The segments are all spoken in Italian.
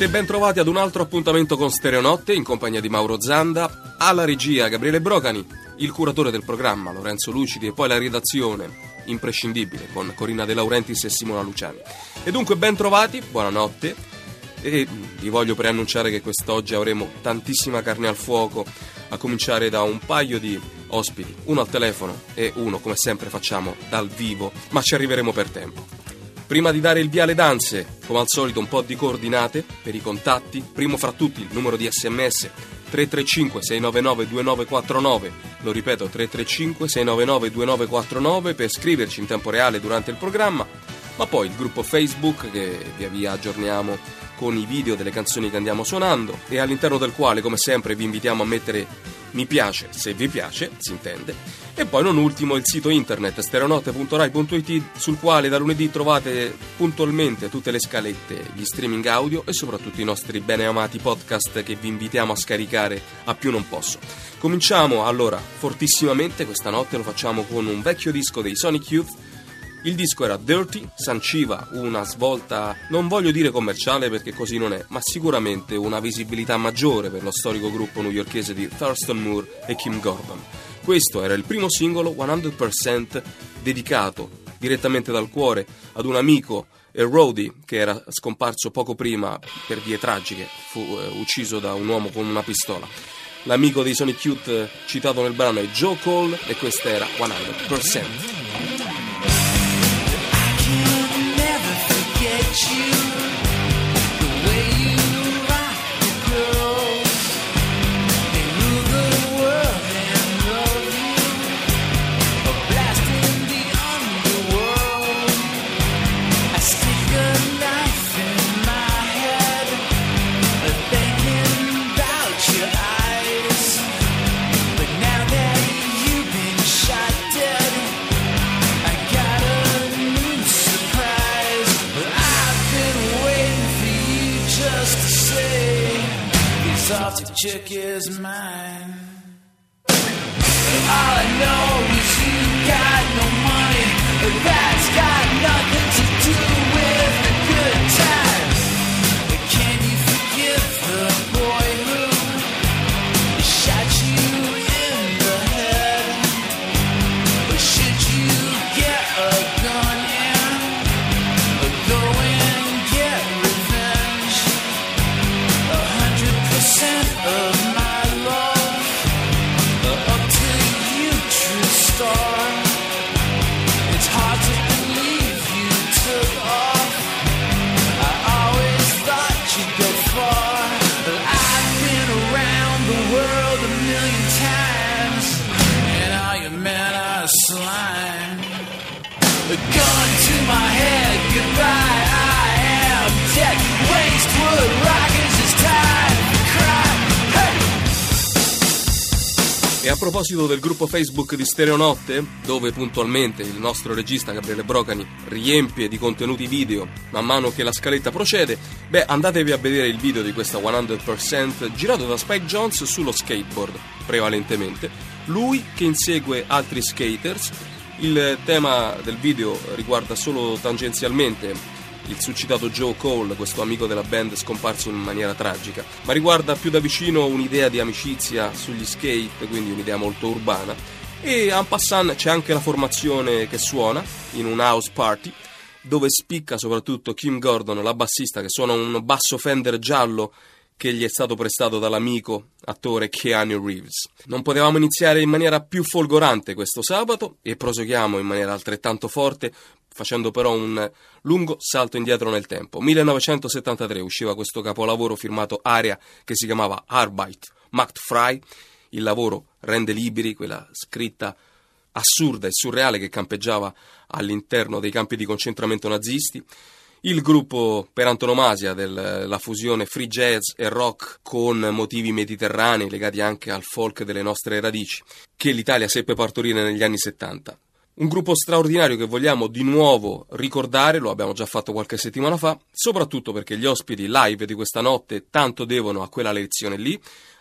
E ben ad un altro appuntamento con Stereonotte in compagnia di Mauro Zanda, alla regia Gabriele Brocani, il curatore del programma Lorenzo Lucidi e poi la redazione imprescindibile con Corina De Laurentiis e Simona Luciani. E dunque ben trovati, buonanotte e vi voglio preannunciare che quest'oggi avremo tantissima carne al fuoco, a cominciare da un paio di ospiti, uno al telefono e uno come sempre facciamo dal vivo, ma ci arriveremo per tempo. Prima di dare il via alle danze, come al solito un po' di coordinate per i contatti, primo fra tutti il numero di sms 335 699 2949, lo ripeto 335 699 2949 per scriverci in tempo reale durante il programma, ma poi il gruppo Facebook che via via aggiorniamo con i video delle canzoni che andiamo suonando e all'interno del quale come sempre vi invitiamo a mettere mi piace se vi piace, si intende, e poi non ultimo il sito internet stereonotte.rai.it sul quale da lunedì trovate puntualmente tutte le scalette, gli streaming audio e soprattutto i nostri bene amati podcast che vi invitiamo a scaricare a più non posso. Cominciamo allora fortissimamente questa notte, lo facciamo con un vecchio disco dei Sonic Youth il disco era Dirty, sanciva una svolta, non voglio dire commerciale perché così non è, ma sicuramente una visibilità maggiore per lo storico gruppo newyorkese di Thurston Moore e Kim Gordon. Questo era il primo singolo 100% dedicato direttamente dal cuore ad un amico e Roddy, che era scomparso poco prima per vie tragiche, fu eh, ucciso da un uomo con una pistola. L'amico dei Sonic Youth citato nel brano è Joe Cole e questa era 100%. E a proposito del gruppo Facebook di Stereonotte, dove puntualmente il nostro regista Gabriele Brocani riempie di contenuti video man mano che la scaletta procede, beh andatevi a vedere il video di questa 100% girato da Spike Jones sullo skateboard, prevalentemente, lui che insegue altri skaters. Il tema del video riguarda solo tangenzialmente il suscitato Joe Cole, questo amico della band scomparso in maniera tragica, ma riguarda più da vicino un'idea di amicizia sugli skate, quindi un'idea molto urbana. E en passant c'è anche la formazione che suona in un house party, dove spicca soprattutto Kim Gordon, la bassista, che suona un basso Fender giallo che gli è stato prestato dall'amico attore Keanu Reeves. Non potevamo iniziare in maniera più folgorante questo sabato e proseguiamo in maniera altrettanto forte facendo però un lungo salto indietro nel tempo. 1973 usciva questo capolavoro firmato Aria che si chiamava Arbeit macht frei, il lavoro rende liberi, quella scritta assurda e surreale che campeggiava all'interno dei campi di concentramento nazisti. Il gruppo per antonomasia della fusione free jazz e rock con motivi mediterranei legati anche al folk delle nostre radici, che l'Italia seppe partorire negli anni 70. Un gruppo straordinario che vogliamo di nuovo ricordare, lo abbiamo già fatto qualche settimana fa, soprattutto perché gli ospiti live di questa notte tanto devono a quella lezione lì.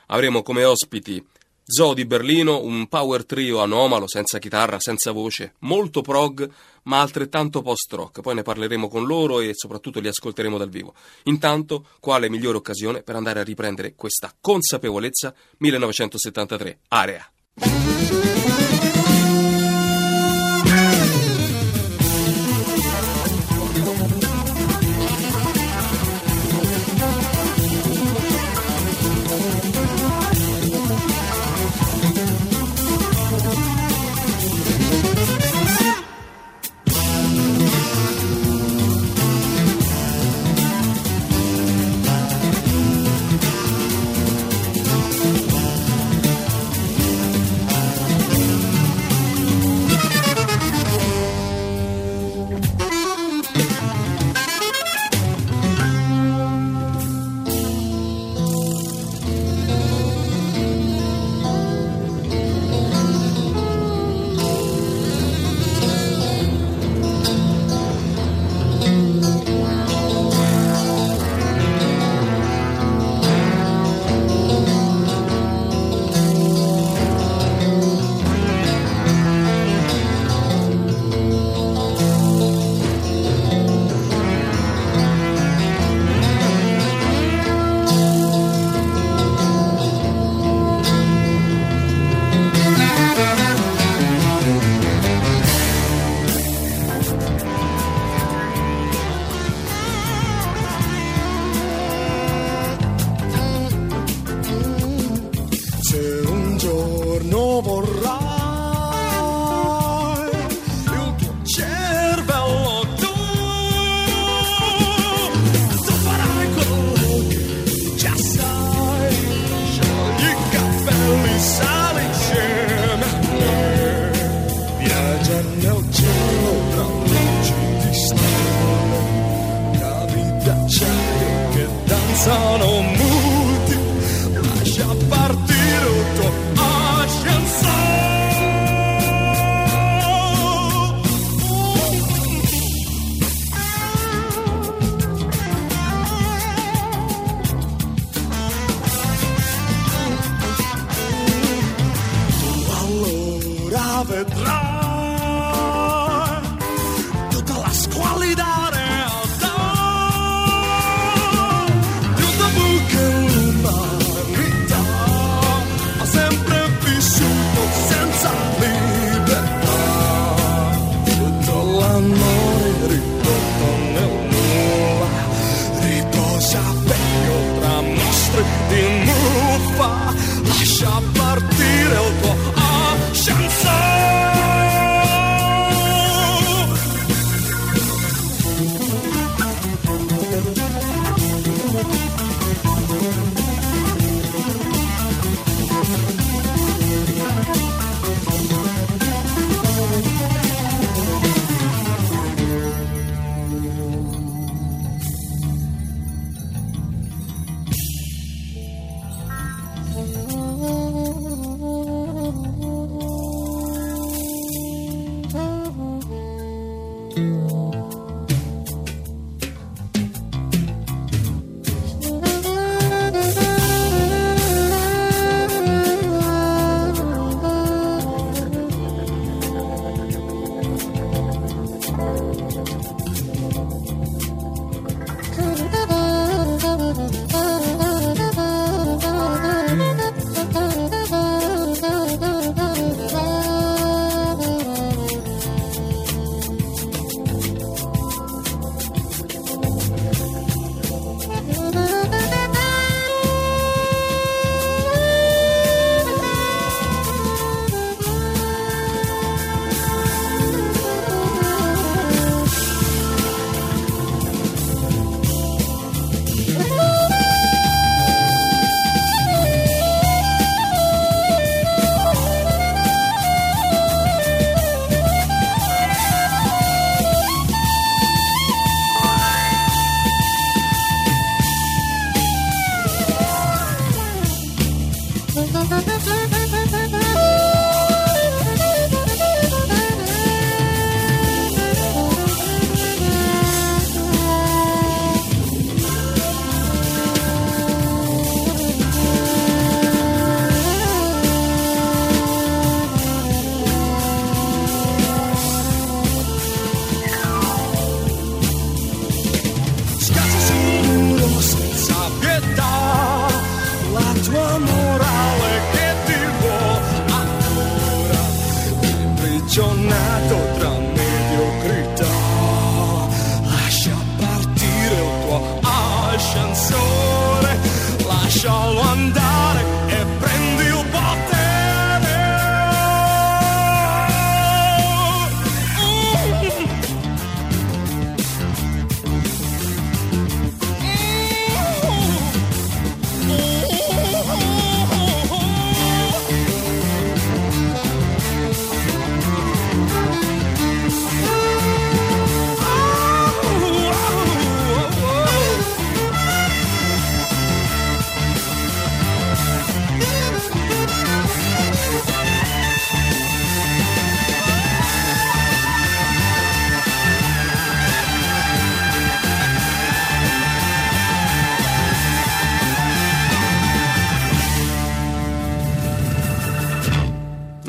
Avremo come ospiti Zoo di Berlino, un power trio anomalo, senza chitarra, senza voce, molto prog, ma altrettanto post-rock. Poi ne parleremo con loro e soprattutto li ascolteremo dal vivo. Intanto, quale migliore occasione per andare a riprendere questa consapevolezza 1973, Area.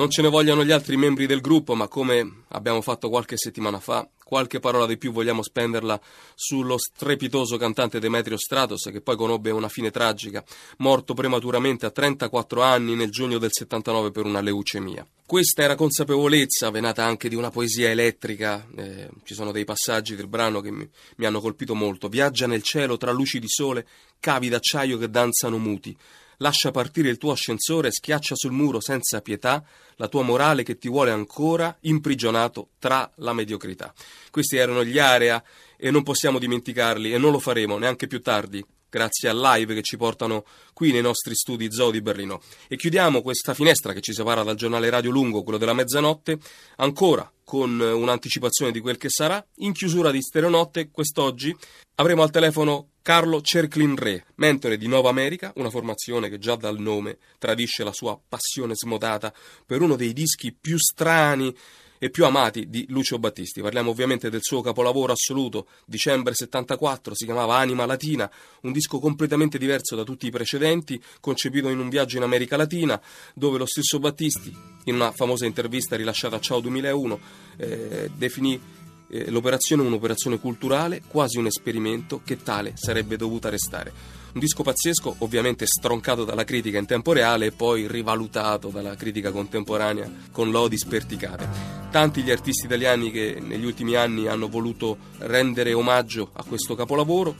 Non ce ne vogliano gli altri membri del gruppo, ma come abbiamo fatto qualche settimana fa, qualche parola di più vogliamo spenderla sullo strepitoso cantante Demetrio Stratos, che poi conobbe una fine tragica, morto prematuramente a 34 anni nel giugno del 79 per una leucemia. Questa era consapevolezza, venata anche di una poesia elettrica, eh, ci sono dei passaggi del brano che mi, mi hanno colpito molto. Viaggia nel cielo tra luci di sole, cavi d'acciaio che danzano muti lascia partire il tuo ascensore, schiaccia sul muro senza pietà la tua morale che ti vuole ancora imprigionato tra la mediocrità. Questi erano gli area e non possiamo dimenticarli e non lo faremo neanche più tardi grazie al live che ci portano qui nei nostri studi Zoo di Berlino. E chiudiamo questa finestra che ci separa dal giornale radio lungo, quello della mezzanotte, ancora con un'anticipazione di quel che sarà. In chiusura di Stereonotte, quest'oggi avremo al telefono Carlo Cerclin Re, mentore di Nova America, una formazione che già dal nome tradisce la sua passione smodata per uno dei dischi più strani e più amati di Lucio Battisti. Parliamo ovviamente del suo capolavoro assoluto, dicembre 74, si chiamava Anima Latina, un disco completamente diverso da tutti i precedenti, concepito in un viaggio in America Latina, dove lo stesso Battisti, in una famosa intervista rilasciata a Ciao 2001, eh, definì eh, l'operazione un'operazione culturale, quasi un esperimento che tale sarebbe dovuta restare. Un disco pazzesco, ovviamente stroncato dalla critica in tempo reale e poi rivalutato dalla critica contemporanea con lodi sperticate. Tanti gli artisti italiani che negli ultimi anni hanno voluto rendere omaggio a questo capolavoro.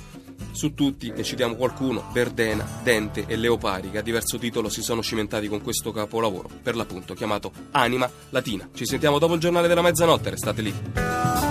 Su tutti ne citiamo qualcuno, Verdena, Dente e Leopari, che a diverso titolo si sono cimentati con questo capolavoro, per l'appunto chiamato Anima Latina. Ci sentiamo dopo il giornale della mezzanotte, restate lì.